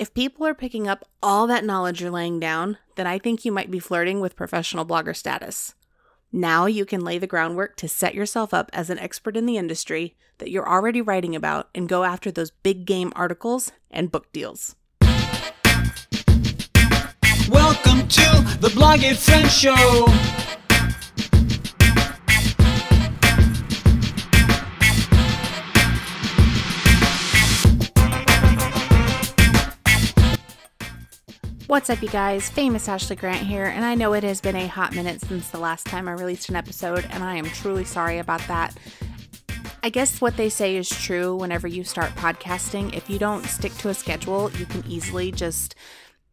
If people are picking up all that knowledge you're laying down, then I think you might be flirting with professional blogger status. Now you can lay the groundwork to set yourself up as an expert in the industry that you're already writing about and go after those big game articles and book deals. Welcome to the Blog Friend Show. What's up, you guys? Famous Ashley Grant here, and I know it has been a hot minute since the last time I released an episode, and I am truly sorry about that. I guess what they say is true whenever you start podcasting. If you don't stick to a schedule, you can easily just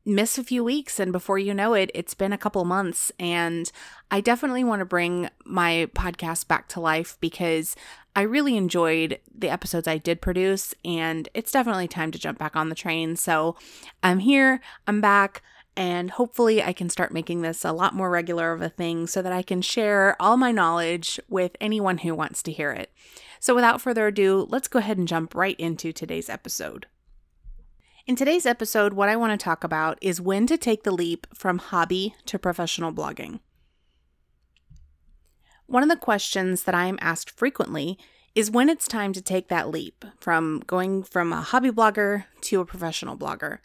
miss a few weeks and before you know it it's been a couple months and I definitely want to bring my podcast back to life because I really enjoyed the episodes I did produce and it's definitely time to jump back on the train. So I'm here, I'm back and hopefully I can start making this a lot more regular of a thing so that I can share all my knowledge with anyone who wants to hear it. So without further ado, let's go ahead and jump right into today's episode. In today's episode, what I want to talk about is when to take the leap from hobby to professional blogging. One of the questions that I am asked frequently is when it's time to take that leap from going from a hobby blogger to a professional blogger.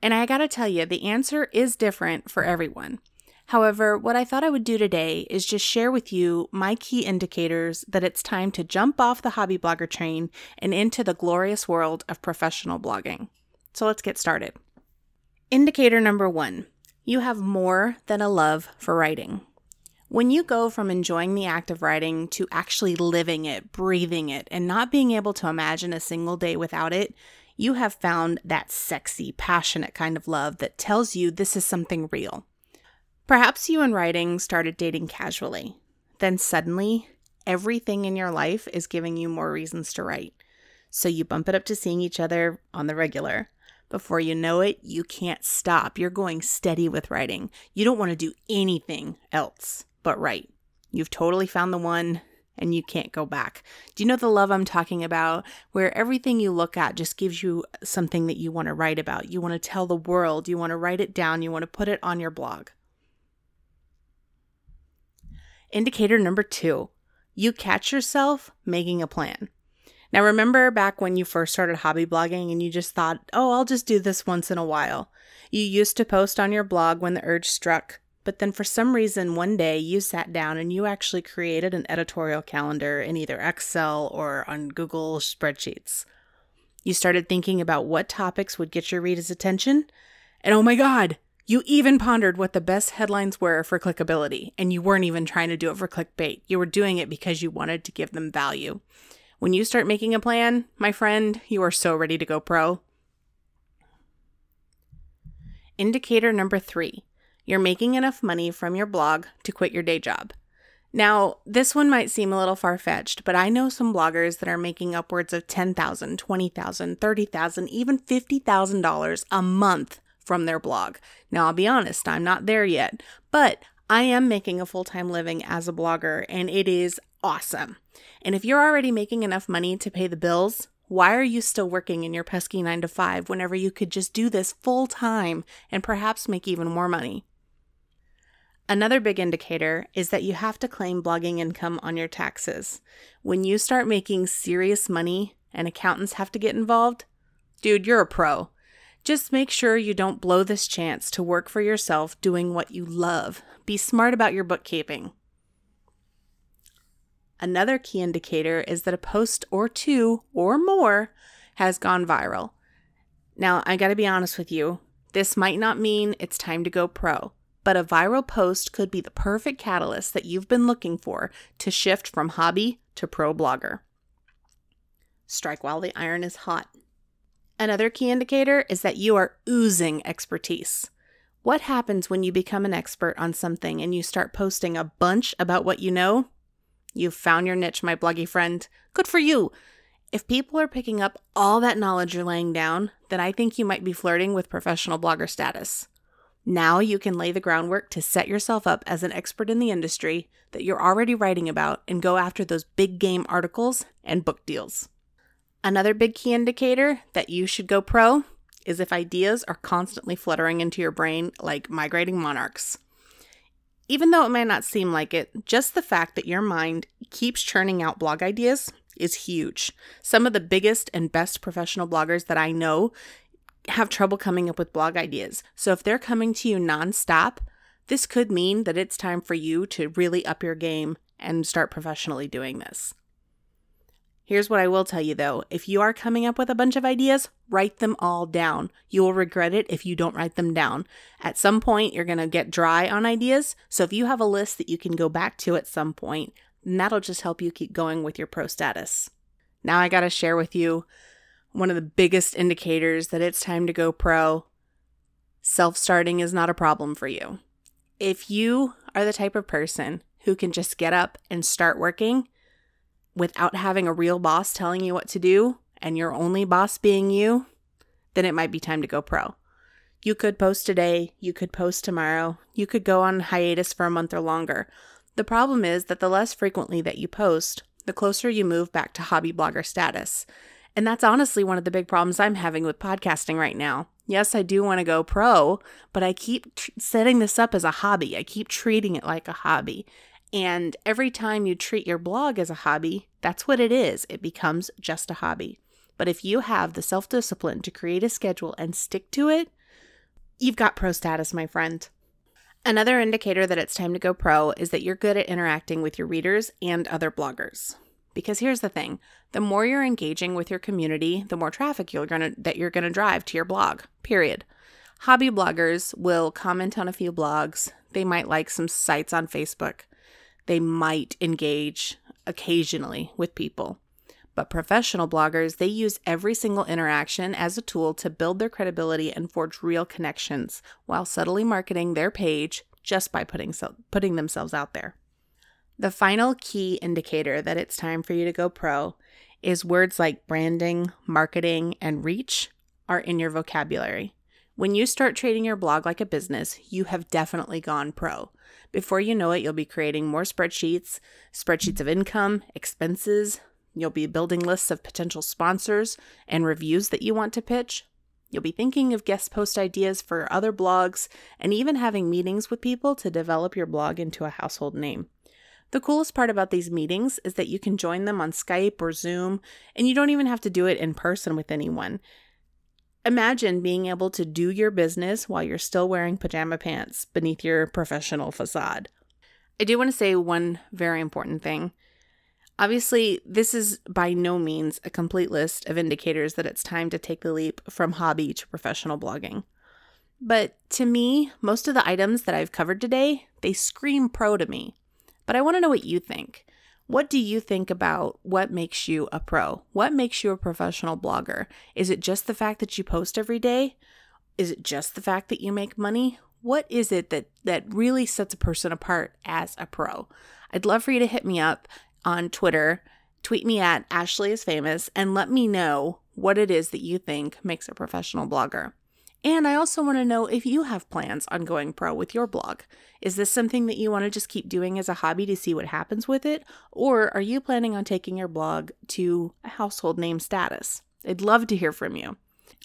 And I gotta tell you, the answer is different for everyone. However, what I thought I would do today is just share with you my key indicators that it's time to jump off the hobby blogger train and into the glorious world of professional blogging. So let's get started. Indicator number one you have more than a love for writing. When you go from enjoying the act of writing to actually living it, breathing it, and not being able to imagine a single day without it, you have found that sexy, passionate kind of love that tells you this is something real. Perhaps you and writing started dating casually. Then suddenly, everything in your life is giving you more reasons to write. So you bump it up to seeing each other on the regular. Before you know it, you can't stop. You're going steady with writing. You don't want to do anything else but write. You've totally found the one and you can't go back. Do you know the love I'm talking about? Where everything you look at just gives you something that you want to write about. You want to tell the world, you want to write it down, you want to put it on your blog. Indicator number two you catch yourself making a plan. Now, remember back when you first started hobby blogging and you just thought, oh, I'll just do this once in a while. You used to post on your blog when the urge struck, but then for some reason one day you sat down and you actually created an editorial calendar in either Excel or on Google spreadsheets. You started thinking about what topics would get your readers' attention, and oh my God, you even pondered what the best headlines were for clickability, and you weren't even trying to do it for clickbait. You were doing it because you wanted to give them value. When you start making a plan, my friend, you are so ready to go pro. Indicator number three you're making enough money from your blog to quit your day job. Now, this one might seem a little far fetched, but I know some bloggers that are making upwards of $10,000, $20,000, $30,000, even $50,000 a month from their blog. Now, I'll be honest, I'm not there yet, but I am making a full time living as a blogger, and it is awesome. And if you're already making enough money to pay the bills, why are you still working in your pesky 9 to 5 whenever you could just do this full time and perhaps make even more money? Another big indicator is that you have to claim blogging income on your taxes. When you start making serious money and accountants have to get involved, dude, you're a pro. Just make sure you don't blow this chance to work for yourself doing what you love. Be smart about your bookkeeping. Another key indicator is that a post or two or more has gone viral. Now, I gotta be honest with you, this might not mean it's time to go pro, but a viral post could be the perfect catalyst that you've been looking for to shift from hobby to pro blogger. Strike while the iron is hot. Another key indicator is that you are oozing expertise. What happens when you become an expert on something and you start posting a bunch about what you know? You've found your niche, my bloggy friend. Good for you. If people are picking up all that knowledge you're laying down, then I think you might be flirting with professional blogger status. Now you can lay the groundwork to set yourself up as an expert in the industry that you're already writing about and go after those big game articles and book deals. Another big key indicator that you should go pro is if ideas are constantly fluttering into your brain like migrating monarchs. Even though it may not seem like it, just the fact that your mind keeps churning out blog ideas is huge. Some of the biggest and best professional bloggers that I know have trouble coming up with blog ideas. So if they're coming to you nonstop, this could mean that it's time for you to really up your game and start professionally doing this. Here's what I will tell you though if you are coming up with a bunch of ideas, write them all down. You will regret it if you don't write them down. At some point, you're going to get dry on ideas. So if you have a list that you can go back to at some point, that'll just help you keep going with your pro status. Now, I got to share with you one of the biggest indicators that it's time to go pro. Self starting is not a problem for you. If you are the type of person who can just get up and start working, without having a real boss telling you what to do and your only boss being you, then it might be time to go pro. You could post today, you could post tomorrow, you could go on hiatus for a month or longer. The problem is that the less frequently that you post, the closer you move back to hobby blogger status. And that's honestly one of the big problems I'm having with podcasting right now. Yes, I do want to go pro, but I keep tr- setting this up as a hobby. I keep treating it like a hobby. And every time you treat your blog as a hobby, that's what it is. It becomes just a hobby. But if you have the self discipline to create a schedule and stick to it, you've got pro status, my friend. Another indicator that it's time to go pro is that you're good at interacting with your readers and other bloggers. Because here's the thing, the more you're engaging with your community, the more traffic you're to that you're to drive to your blog. Period. Hobby bloggers will comment on a few blogs. They might like some sites on Facebook they might engage occasionally with people. But professional bloggers, they use every single interaction as a tool to build their credibility and forge real connections while subtly marketing their page just by putting so- putting themselves out there. The final key indicator that it's time for you to go pro is words like branding, marketing, and reach are in your vocabulary. When you start treating your blog like a business, you have definitely gone pro. Before you know it, you'll be creating more spreadsheets, spreadsheets of income, expenses. You'll be building lists of potential sponsors and reviews that you want to pitch. You'll be thinking of guest post ideas for other blogs and even having meetings with people to develop your blog into a household name. The coolest part about these meetings is that you can join them on Skype or Zoom, and you don't even have to do it in person with anyone. Imagine being able to do your business while you're still wearing pajama pants beneath your professional facade. I do want to say one very important thing. Obviously, this is by no means a complete list of indicators that it's time to take the leap from hobby to professional blogging. But to me, most of the items that I've covered today, they scream pro to me. But I want to know what you think. What do you think about what makes you a pro? What makes you a professional blogger? Is it just the fact that you post every day? Is it just the fact that you make money? What is it that that really sets a person apart as a pro? I'd love for you to hit me up on Twitter, tweet me at Ashley is famous and let me know what it is that you think makes a professional blogger. And I also want to know if you have plans on going pro with your blog. Is this something that you want to just keep doing as a hobby to see what happens with it? Or are you planning on taking your blog to a household name status? I'd love to hear from you.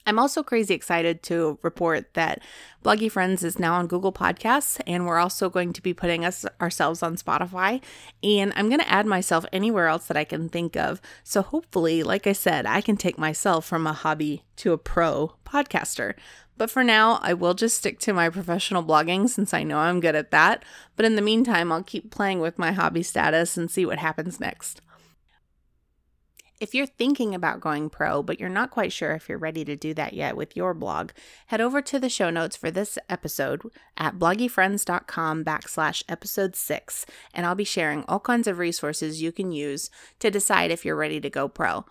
I'm also crazy excited to report that Bloggy Friends is now on Google Podcasts, and we're also going to be putting us ourselves on Spotify. And I'm going to add myself anywhere else that I can think of. So hopefully, like I said, I can take myself from a hobby to a pro podcaster. But for now, I will just stick to my professional blogging since I know I'm good at that. But in the meantime, I'll keep playing with my hobby status and see what happens next. If you're thinking about going pro, but you're not quite sure if you're ready to do that yet with your blog, head over to the show notes for this episode at bloggyfriends.com backslash episode six, and I'll be sharing all kinds of resources you can use to decide if you're ready to go pro.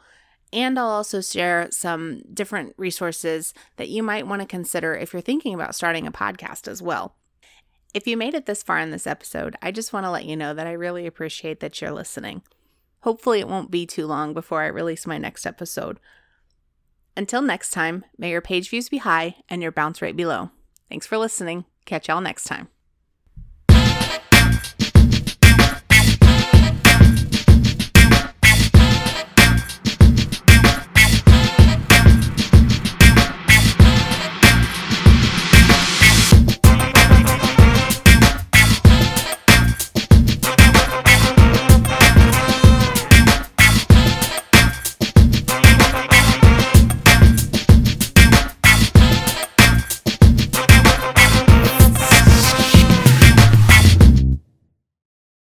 And I'll also share some different resources that you might want to consider if you're thinking about starting a podcast as well. If you made it this far in this episode, I just want to let you know that I really appreciate that you're listening. Hopefully, it won't be too long before I release my next episode. Until next time, may your page views be high and your bounce rate be low. Thanks for listening. Catch y'all next time.